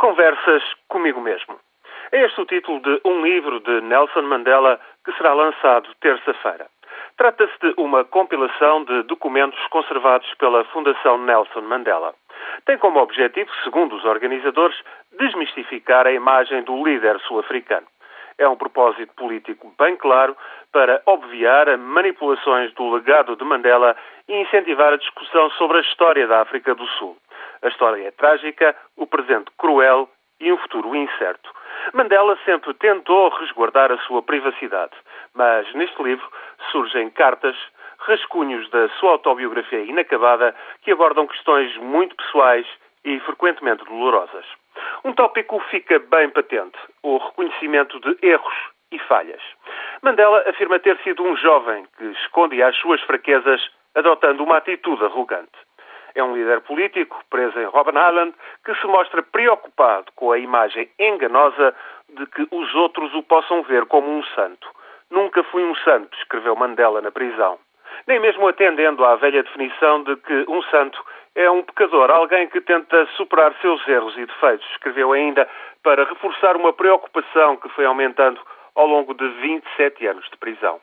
Conversas comigo mesmo. É este o título de um livro de Nelson Mandela que será lançado terça-feira. Trata-se de uma compilação de documentos conservados pela Fundação Nelson Mandela. Tem como objetivo, segundo os organizadores, desmistificar a imagem do líder sul-africano. É um propósito político bem claro para obviar manipulações do legado de Mandela e incentivar a discussão sobre a história da África do Sul. A história é trágica, o presente cruel e um futuro incerto. Mandela sempre tentou resguardar a sua privacidade, mas neste livro surgem cartas, rascunhos da sua autobiografia inacabada que abordam questões muito pessoais e frequentemente dolorosas. Um tópico fica bem patente: o reconhecimento de erros e falhas. Mandela afirma ter sido um jovem que escondia as suas fraquezas adotando uma atitude arrogante. É um líder político preso em Robben Island que se mostra preocupado com a imagem enganosa de que os outros o possam ver como um santo. Nunca fui um santo, escreveu Mandela na prisão. Nem mesmo atendendo à velha definição de que um santo é um pecador, alguém que tenta superar seus erros e defeitos, escreveu ainda para reforçar uma preocupação que foi aumentando ao longo de 27 anos de prisão.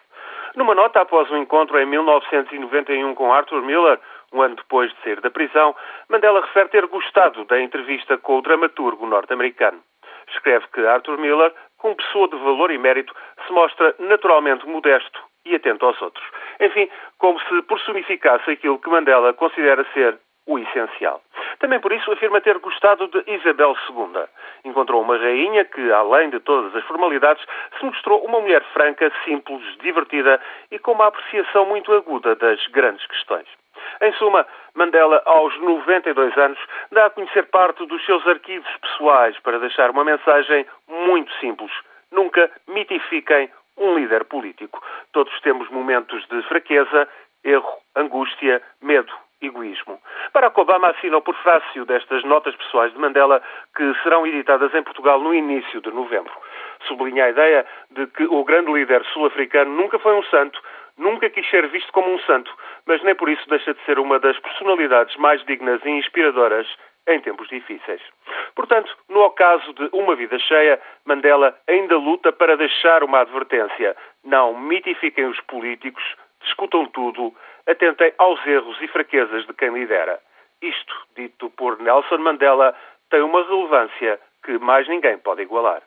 Numa nota após um encontro em 1991 com Arthur Miller, um ano depois de sair da prisão, Mandela refere ter gostado da entrevista com o dramaturgo norte-americano. Escreve que Arthur Miller, como pessoa de valor e mérito, se mostra naturalmente modesto e atento aos outros. Enfim, como se personificasse aquilo que Mandela considera ser o essencial. Também por isso afirma ter gostado de Isabel II. Encontrou uma rainha que, além de todas as formalidades, se mostrou uma mulher franca, simples, divertida e com uma apreciação muito aguda das grandes questões. Em suma, Mandela, aos 92 anos, dá a conhecer parte dos seus arquivos pessoais para deixar uma mensagem muito simples. Nunca mitifiquem um líder político. Todos temos momentos de fraqueza, erro, angústia, medo, egoísmo. Barack Obama assina o prefácio destas notas pessoais de Mandela que serão editadas em Portugal no início de novembro. Sublinha a ideia de que o grande líder sul-africano nunca foi um santo, nunca quis ser visto como um santo, mas nem por isso deixa de ser uma das personalidades mais dignas e inspiradoras em tempos difíceis. Portanto, no ocaso de uma vida cheia, Mandela ainda luta para deixar uma advertência. Não mitifiquem os políticos, discutam tudo, atentem aos erros e fraquezas de quem lidera. Isto, dito por Nelson Mandela, tem uma relevância que mais ninguém pode igualar.